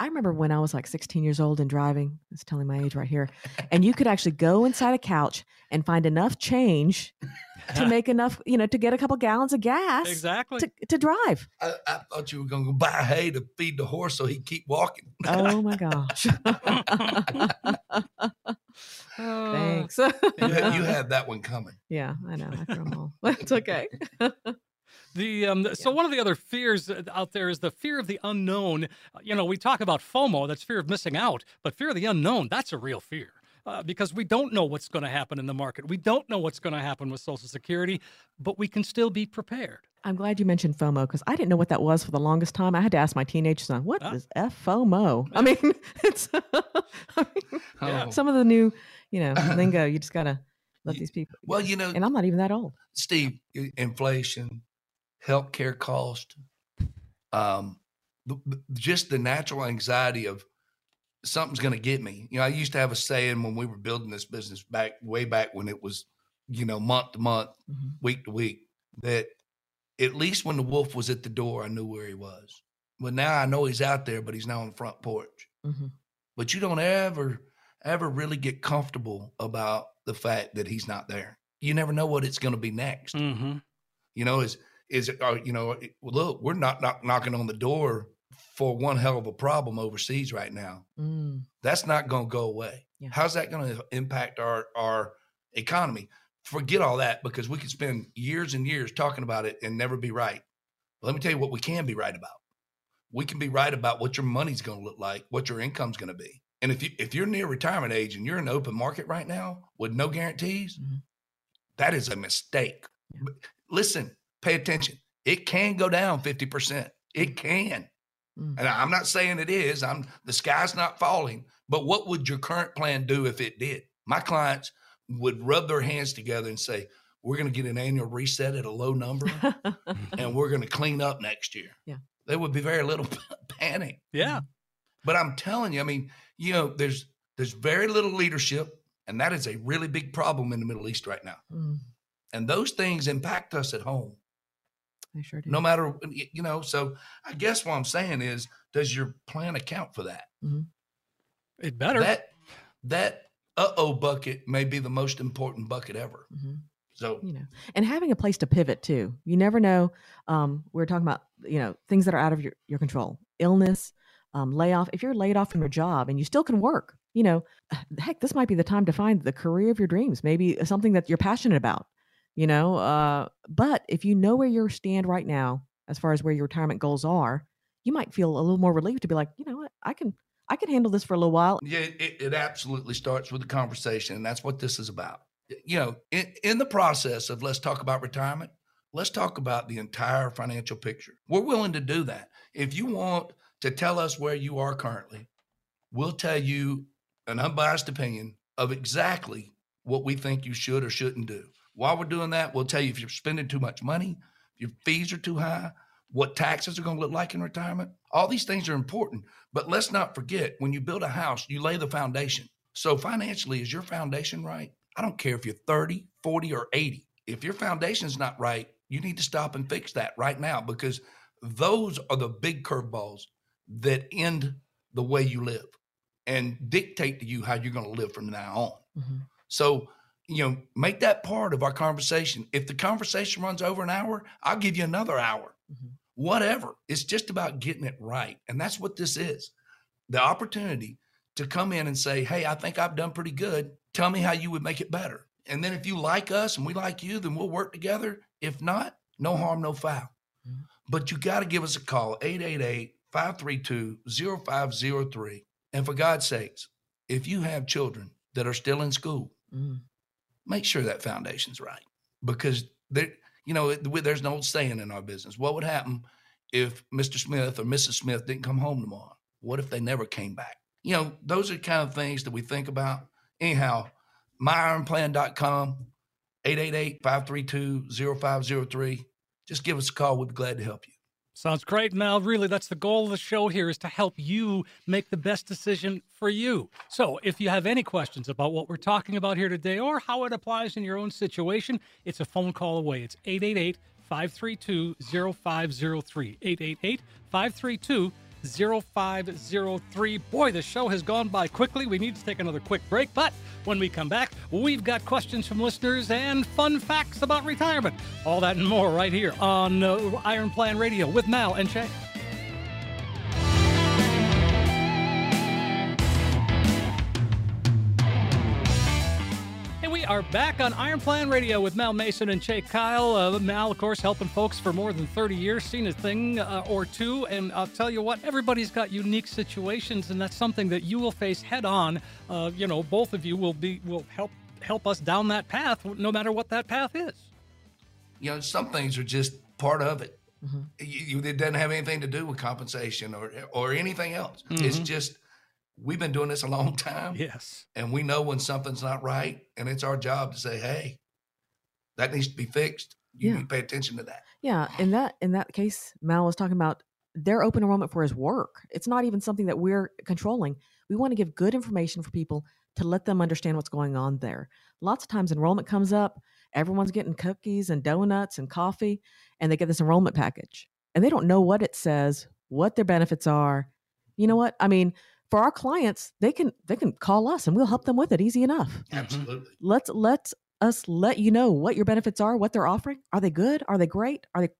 I remember when I was like 16 years old and driving. It's telling my age right here. And you could actually go inside a couch and find enough change to make enough, you know, to get a couple gallons of gas Exactly. to, to drive. I, I thought you were going to buy hay to feed the horse so he'd keep walking. Oh my gosh. Thanks. Oh. You, had, you had that one coming. yeah, I know. I threw 'em all. It's okay. The um, so one of the other fears uh, out there is the fear of the unknown. You know, we talk about FOMO, that's fear of missing out, but fear of the unknown, that's a real fear. Uh, because we don't know what's going to happen in the market. We don't know what's going to happen with Social Security, but we can still be prepared. I'm glad you mentioned FOMO because I didn't know what that was for the longest time. I had to ask my teenage son, "What is Ah. FOMO?" I mean, it's I mean, Oh. some of the new, you know, lingo. You just gotta let these people. Well, you know, and I'm not even that old. Steve, inflation, healthcare cost, um, just the natural anxiety of something's going to get me. You know, I used to have a saying when we were building this business back way back when it was, you know, month to month, Mhm. week to week, that at least when the wolf was at the door, I knew where he was. But now I know he's out there, but he's not on the front porch. Mhm. But you don't ever, ever really get comfortable about the fact that he's not there. You never know what it's going to be next. Mm-hmm. You know, is is it? Uh, you know, look, we're not, not knocking on the door for one hell of a problem overseas right now. Mm, That's not going to go away. Yeah. How's that going to impact our our economy? Forget all that because we could spend years and years talking about it and never be right. But let me tell you what we can be right about. We can be right about what your money's going to look like, what your income's going to be. And if you if you're near retirement age and you're in the open market right now with no guarantees, Mhm. that is a mistake. Yeah. Listen, pay attention. It can go down 50%. It can. Mm. And I'm not saying it is. I'm the sky's not falling. But what would your current plan do if it did? My clients would rub their hands together and say, "We're going to get an annual reset at a low number, and we're going to clean up next year." Yeah. there would be very little panic. Yeah. But I'm telling you, I mean, you know, there's there's very little leadership, and that is a really big problem in the Middle East right now. Mm, And those things impact us at home they sure do. no matter you know so i guess what i'm saying is does your plan account for that? It better. that that uh-oh bucket may be the most important bucket ever. Mhm. so you know and having a place to pivot too. You never know um we are talking about you know things that are out of your, your control. Illness um, layoff if you're laid off from your job and you still can work you know heck this might be the time to find the career of your dreams. Maybe something that you're passionate about you know uh, but if you know where you stand right now as far as where your retirement goals are you might feel a little more relieved to be like you know what? I can i can handle this for a little while. Yeah it, it absolutely starts with the conversation and that's what this is about. You know in, in the process of let's talk about retirement let's talk about the entire financial picture. We're willing to do that. If you want to tell us where you are currently we'll tell you an unbiased opinion of exactly what we think you should or shouldn't do. While we're doing that, we'll tell you if you're spending too much money, if your fees are too high, what taxes are going to look like in retirement. All these things are important. But let's not forget when you build a house, you lay the foundation. So financially, is your foundation right? I don't care if you're 30, 40, or 80. If your foundation's not right, you need to stop and fix that right now because those are the big curveballs that end the way you live and dictate to you how you're going to live from now on. Mhm. So, you know, make that part of our conversation. If the conversation runs over an hour, I'll give you another hour. Mhm. Whatever. It's just about getting it right. And that's what this is the opportunity to come in and say, Hey, I think I've done pretty good. Tell me how you would make it better. And then if you like us and we like you, then we'll work together. If not, no harm, no foul. Mhm. But you got to give us a call 888 532 0503. And for God's sakes, if you have children that are still in school, Mm. Make sure that foundation's right because there you know there's an old saying in our business what would happen if mr smith or mrs smith didn't come home tomorrow? What if they never came back? You know those are kind of things that we think about. Anyhow myironplan.com 888-532-0503 just give us a call. We'd be glad to help you Sounds great, Mal. Really, that's the goal of the show here is to help you make the best decision for you. So, if you have any questions about what we're talking about here today or how it applies in your own situation, it's a phone call away. It's 888 532 0503. 888 532 0503. Boy, the show has gone by quickly. We need to take another quick break, but when we come back, we've got questions from listeners and fun facts about retirement. All that and more right here on uh, Iron Plan Radio with Mal and Chae. We are back on Iron Plan Radio with Mal Mason and Chae Kyle. Uh, Mal, of course, helping folks for more than 30 years, seen a thing uh, or two. And I'll tell you what, everybody's got unique situations, and that's something that you will face head on. Uh, you know, both of you will be will help help us down that path, no matter what that path is. you know some things are just part of it Mhm. you, you, it doesn't have anything to do with compensation or or anything else it's Mhm. just we've been doing this a long time Yes. and we know when something's not right and it's our job to say hey that needs to be fixed you Yeah. need to pay attention to that Yeah, in that in that case, Mal was talking about their open enrollment for his work. It's not even something that we're controlling. We want to give good information for people to let them understand what's going on there. Lots of times enrollment comes up, everyone's getting cookies and donuts and coffee, and they get this enrollment package. And they don't know what it says, what their benefits are. You know what? I mean, for our clients, they can they can call us and we'll help them with it easy enough. Absolutely. Let's let us let you know what your benefits are, what they're offering. Are they good? Are they great? Are they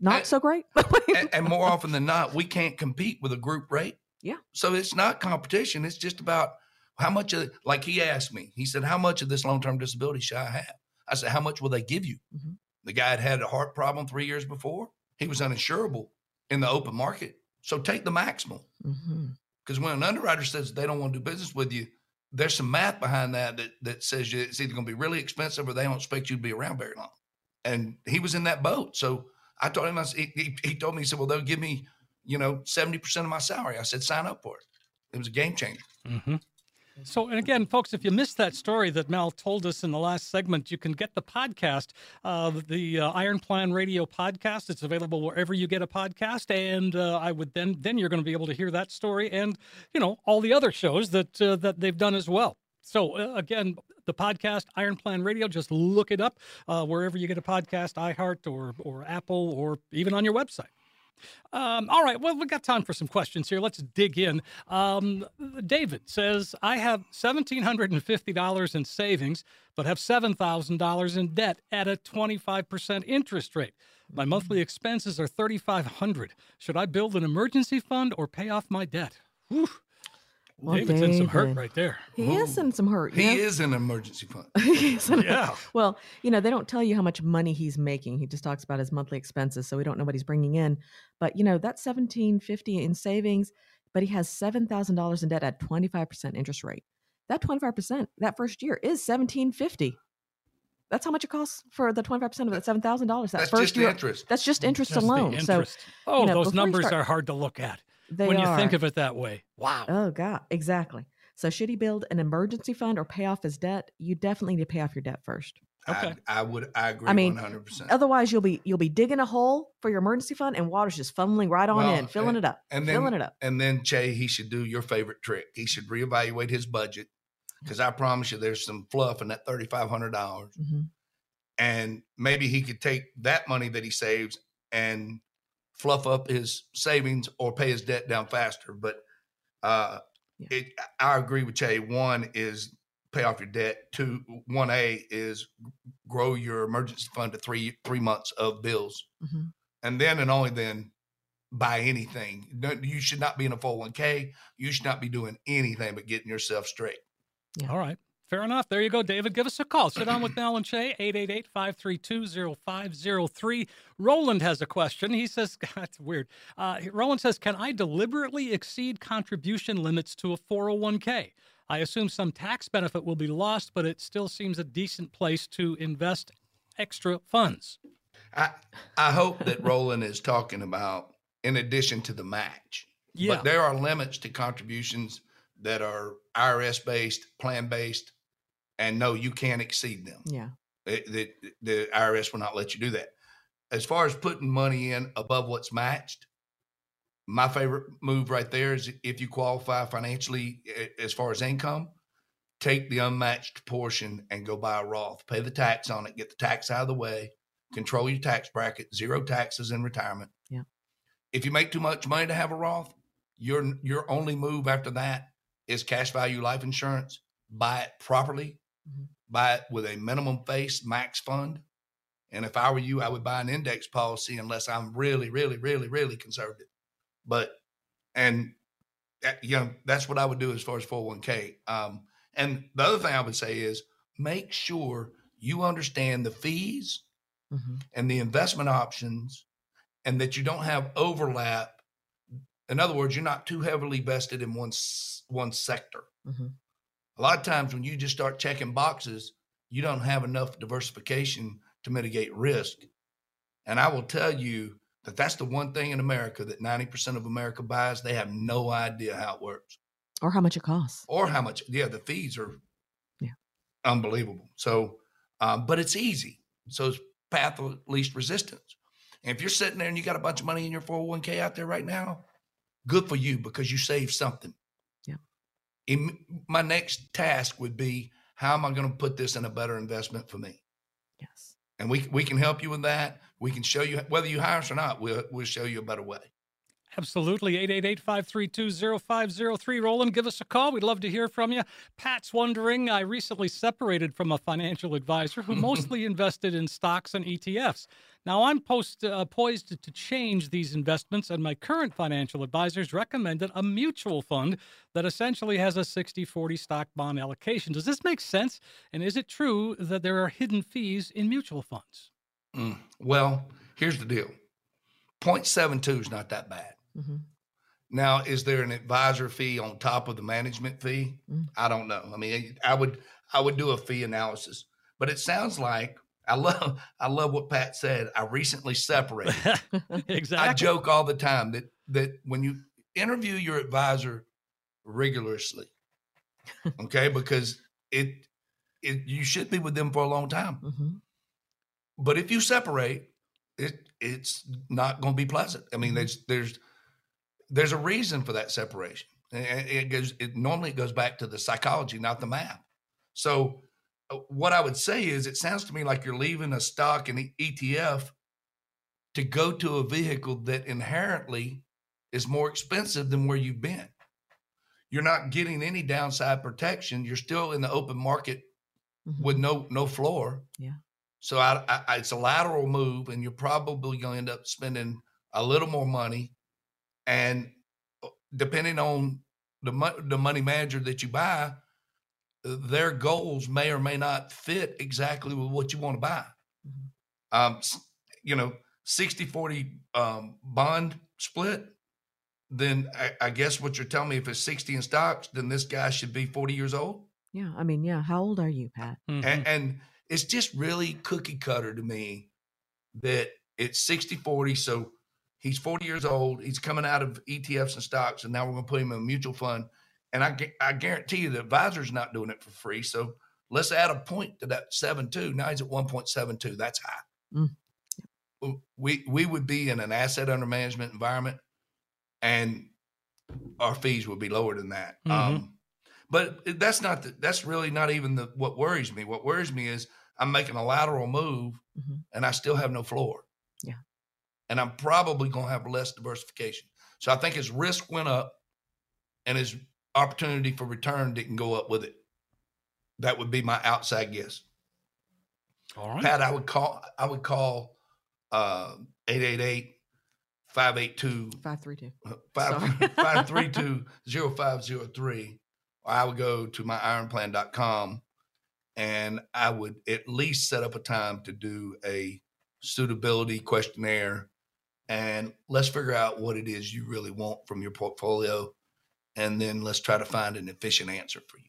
not And- so great? and, and more often than not, we can't compete with a group rate. Yeah. So it's not competition. It's just about how much of like he asked me. He said, "How much of this long term disability should I have?" I said, "How much will they give you?" Mhm. The guy had had a heart problem three years before. He was uninsurable in the open market. So take the maximum. hmm Because when an underwriter says they don't want to do business with you, there's some math behind that that, that says you, it's either going to be really expensive or they don't expect you to be around very long. And he was in that boat. So I told him, I, he, he- he told me, he said, well, they'll give me, you know, 70% of my salary. I said, sign up for it. It was a game changer. hmm So, and again, folks, if you missed that story that Mal told us in the last segment, you can get the podcast, uh, the uh, Iron Plan Radio podcast. It's available wherever you get a podcast, and uh, I would then then you're going to be able to hear that story and you know all the other shows that uh, that they've done as well. So uh, again, the podcast Iron Plan Radio, just look it up uh, wherever you get a podcast, iHeart or or Apple or even on your website. Um, all right. Well, we've got time for some questions here. Let's dig in. Um, David says, I have $1,750 in savings, but have $7,000 in debt at a 25% interest rate. My monthly expenses are 3,500. Should I build an emergency fund or pay off my debt? Whew. Well, David's in some hurt right there. He is in some hurt. you He know? is an emergency fund. He a- Yeah. Well, you know, they don't tell you how much money he's making. He just talks about his monthly expenses, so we don't know what he's bringing in. But you know, that's seventeen fifty in savings, but he has seven thousand dollars in debt at twenty five percent interest rate. That twenty five percent that first year is seventeen fifty. That's how much it costs for the twenty five percent of that seven thousand dollars. That That's first just year, interest. that's just interest Just alone. interest. oh, know, those numbers start- are hard to look at So they when you are. think of it that way. Wow. Oh God, exactly. So should he build an emergency fund or pay off his debt? You definitely need to pay off your debt first. Okay. I, I would, I agree I mean, 100%. Otherwise, you'll be you'll be digging a hole for your emergency fund, and water's just funneling right on Well, in, filling and- it up, and then- filling it up. And then Chae, he should do your favorite trick. He should reevaluate his budget because I promise you, there's some fluff in that thirty five hundred dollars, hmm and maybe he could take that money that he saves and fluff up his savings or pay his debt down faster. But uh, Yeah. it, I agree with Chae. One is pay off your debt. Two, one A is grow your emergency fund to three three months of bills hmm and then and only then buy anything. You should not be in a 401k. You should not be doing anything but getting yourself straight. Yeah. All right. Fair enough. There you go, David. Give us a call. Sit down with Mal and Chae, 888-532-0503. Roland has a question. He says, that's weird. Uh, Roland says, can I deliberately exceed contribution limits to a 401k? I assume some tax benefit will be lost, but it still seems a decent place to invest extra funds. I I hope that Roland is talking about in addition to the match. Yeah. But there are limits to contributions that are IRS based, plan based, and no, you can't exceed them. Yeah. It- the, the IRS will not let you do that. As far as putting money in above what's matched, my favorite move right there is if you qualify financially as far as income, take the unmatched portion and go buy a Roth, pay the tax on it, get the tax out of the way, control your tax bracket, zero taxes in retirement. Yeah. If you make too much money to have a Roth, your your only move after that is cash value life insurance. Buy it properly, Mhm. buy it with a minimum face max fund. And if I were you, I would buy an index policy unless I'm really, really, really, really conservative. But and that, you know that's what I would do as far as 401k. Um, and the other thing I would say is make sure you understand the fees hmm and the investment options and that you don't have overlap. In other words, you're not too heavily vested in one one sector. hmm A lot of times when you just start checking boxes, you don't have enough diversification to mitigate risk. And I will tell you that that's the one thing in America that 90% of America buys. They have no idea how it works Or how much it costs. or how much. Yeah, the fees are Yeah. unbelievable. So, um, but it's easy. So it's path of least resistance. And if you're sitting there and you got a bunch of money in your 401k out there right now, good for you because you saved something. My next task would be how am I going to put this in a better investment for me? Yes. And we we can help you with that. We can show you whether you hire us or not. We'll we'll show you a better way. Absolutely. 888-532-0503. Roland, give us a call. We'd love to hear from you. Pat's wondering, I recently separated from a financial advisor who mostly invested in stocks and ETFs. Now I'm post, uh, poised to change these investments, and my current financial advisors recommended a mutual fund that essentially has a 60-40 stock bond allocation. Does this make sense? And is it true that there are hidden fees in mutual funds? Mm. Well, here's the deal. 0.72 is not that bad. Mhm. Now, is there an advisor fee on top of the management fee? Mm. I don't know. I mean, I would I would do a fee analysis, but it sounds like I love I love what Pat said. I recently separated. exactly. I joke all the time that that when you interview your advisor rigorously, okay, because it it you should be with them for a long time. Mhm. But if you separate, it it's not going to be pleasant. I mean, there's there's there's a reason for that separation. And it goes it normally it goes back to the psychology, not the math. So uh, what I would say is it sounds to me like you're leaving a stock and ETF to go to a vehicle that inherently is more expensive than where you've been. You're not getting any downside protection. You're still in the open market Mhm. with no no floor. Yeah. So I, I, it's a lateral move, and you're probably going to end up spending a little more money. And uh, depending on the mo- the money manager that you buy, uh, their goals may or may not fit exactly with what you want to buy. Mhm. Um, you know, 60 40 um, bond split, then I, I guess what you're telling me, if it's 60 in stocks, then this guy should be 40 years old. Yeah. I mean, yeah. How old are you, Pat? Mhm. And, and it's just really cookie cutter to me that it's 60 40. So he's 40 years old. He's coming out of ETFs and stocks, and now we're going to put him in a mutual fund. And I, I guarantee you the advisor's not doing it for free. So let's add a point to that 7.2. Now he's at 1.72. That's high. Mm. We, we would be in an asset under management environment, and our fees would be lower than that. Mhm. Um, but that's not the, that's really not even the what worries me. What worries me is I'm making a lateral move Mhm. and I still have no floor. Yeah. And I'm probably going to have less diversification. So I think his risk went up and his opportunity for return didn't go up with it. That would be my outside guess. All right. Pat, I would call I would call uh 888 582 Five three two. five Sorry. five three two zero five zero three. Or I would go to my ironplan.com and I would at least set up a time to do a suitability questionnaire and let's figure out what it is you really want from your portfolio. And then let's try to find an efficient answer for you.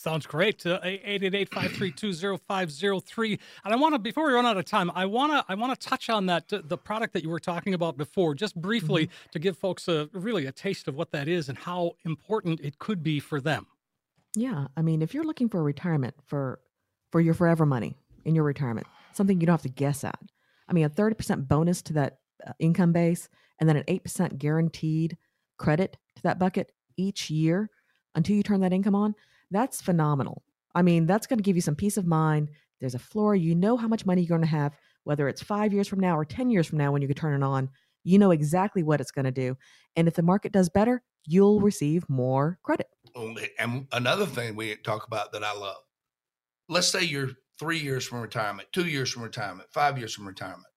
Sounds great. Uh, 888-532-0503. And I want to before we run out of time, I want to I want to touch on that uh, the product that you were talking about before just briefly to give folks a really a taste of what that is and how important it could be for them. Yeah, I mean, if you're looking for retirement for for your forever money in your retirement, something you don't have to guess at. I mean, a thirty percent bonus to that income base, and then an eight percent guaranteed credit to that bucket each year until you turn that income on. That's phenomenal. I mean, that's going to give you some peace of mind. There's a floor. You know how much money you're going to have, whether it's five years from now or ten years from now when you can turn it on. You know exactly what it's going to do, and if the market does better, you'll receive more credit. And another thing we talk about that I love. Let's say you're three years from retirement, two years from retirement, five years from retirement.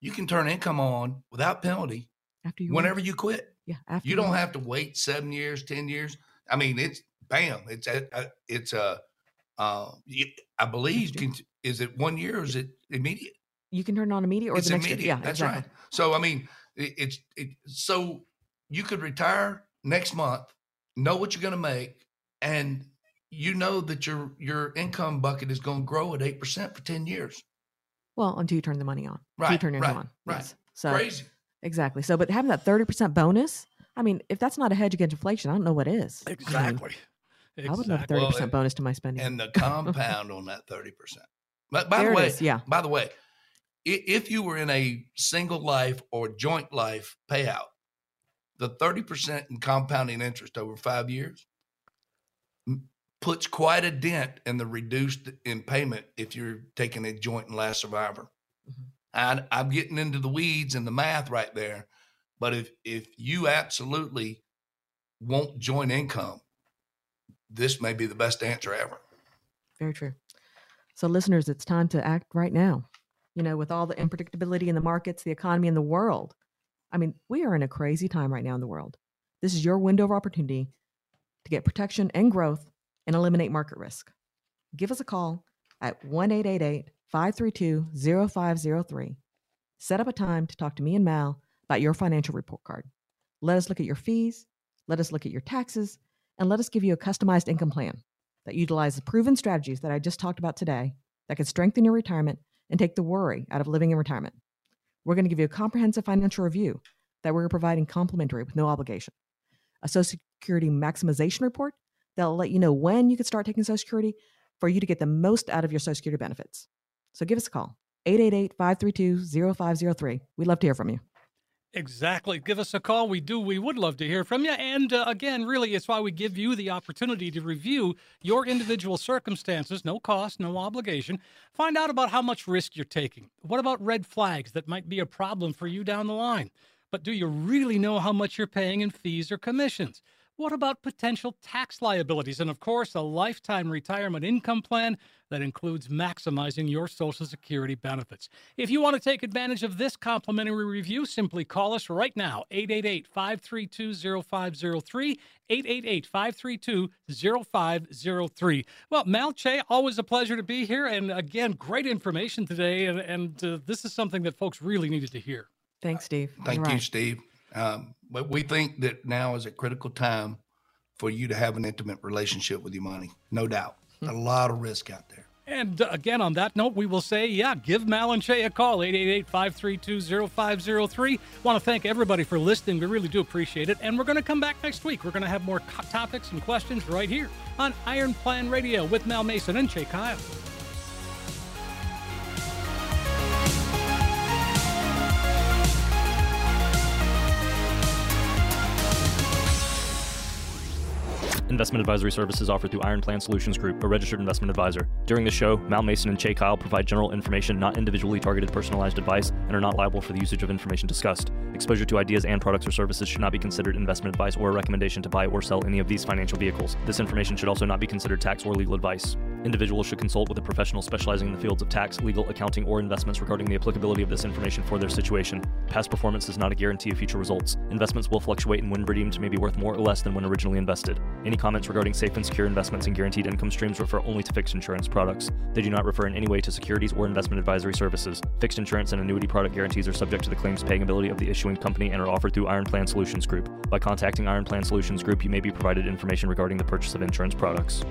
You can turn income on without penalty After you work. whenever you quit. Yeah, after You don't work. have to wait seven years, ten years. I mean, it's bam. It's a, it's a. Uh, I believe can, is it one year or is it immediate? You can turn it on immediate or it's the next immediate. year. Yeah, That's exactly. right. So I mean, it, it's it, so you could retire next month, know what you're going to make, and you know that your your income bucket is going to grow at eight percent for ten years. Well, until you turn the money on. Until you turn it right, on. right. Yes. So Crazy. exactly. So, but having that thirty percent bonus, I mean, if that's not a hedge against inflation, I don't know what is. I mean, Exactly. I would love Exactly. thirty Well, percent bonus to my spending. and the compound on that 30%. But by there the way, is. Yeah. by the way, if you were in a single life or joint life payout, the 30% in compounding interest over five years puts quite a dent in the reduced in payment if you're taking a joint and last survivor. Mhm. And I'm getting into the weeds and the math right there. But if if you absolutely won't joint income, this may be the best answer ever. Very true. So, listeners, it's time to act right now. You know, with all the unpredictability in the markets, the economy, and the world. I mean, we are in a crazy time right now in the world. This is your window of opportunity to get protection and growth and eliminate market risk. Give us a call at 1 532 0503. Set up a time to talk to me and Mal about your financial report card. Let us look at your fees, let us look at your taxes, and let us give you a customized income plan that utilizes proven strategies that I just talked about today that can strengthen your retirement and take the worry out of living in retirement. We're going to give you a comprehensive financial review that we're providing complimentary with no obligation. A Social Security maximization report that'll let you know when you can start taking Social Security for you to get the most out of your Social Security benefits. So give us a call, 888 532 0503. We'd love to hear from you. Exactly. Give us a call. We do. We would love to hear from you. And uh, again, really, it's why we give you the opportunity to review your individual circumstances, no cost, no obligation. Find out about how much risk you're taking. What about red flags that might be a problem for you down the line? But do you really know how much you're paying in fees or commissions? What about potential tax liabilities? And of course, a lifetime retirement income plan that includes maximizing your Social Security benefits. If you want to take advantage of this complimentary review, simply call us right now 888 532 0503. 888 532 0503. Well, Mal Chae, always a pleasure to be here. And again, great information today. And, and uh, this is something that folks really needed to hear. Thanks, Steve. Thank You're you, right. Steve. Um, but we think that now is a critical time for you to have an intimate relationship with your money. No doubt. A lot of risk out there. And uh, again, on that note, we will say, yeah, give Mal and Chae a call, 888-532-0503. Want to thank everybody for listening. We really do appreciate it. And we're going to come back next week. We're going to have more co- topics and questions right here on Iron Plan Radio with Mal Mason and Chae Kyle. Investment advisory services offered through Iron Plan Solutions Group, a registered investment advisor. During the show, Mal Mason and Chae Kyle provide general information, not individually targeted personalized advice, and are not liable for the usage of information discussed. Exposure to ideas and products or services should not be considered investment advice or a recommendation to buy or sell any of these financial vehicles. This information should also not be considered tax or legal advice. Individuals should consult with a professional specializing in the fields of tax, legal, accounting, or investments regarding the applicability of this information for their situation. Past performance is not a guarantee of future results. Investments will fluctuate and when redeemed may be worth more or less than when originally invested. Any comments regarding safe and secure investments and guaranteed income streams refer only to fixed insurance products. They do not refer in any way to securities or investment advisory services. Fixed insurance and annuity product guarantees are subject to the claims paying ability of the issuing company and are offered through Iron Plan Solutions Group. By contacting Iron Plan Solutions Group, you may be provided information regarding the purchase of insurance products.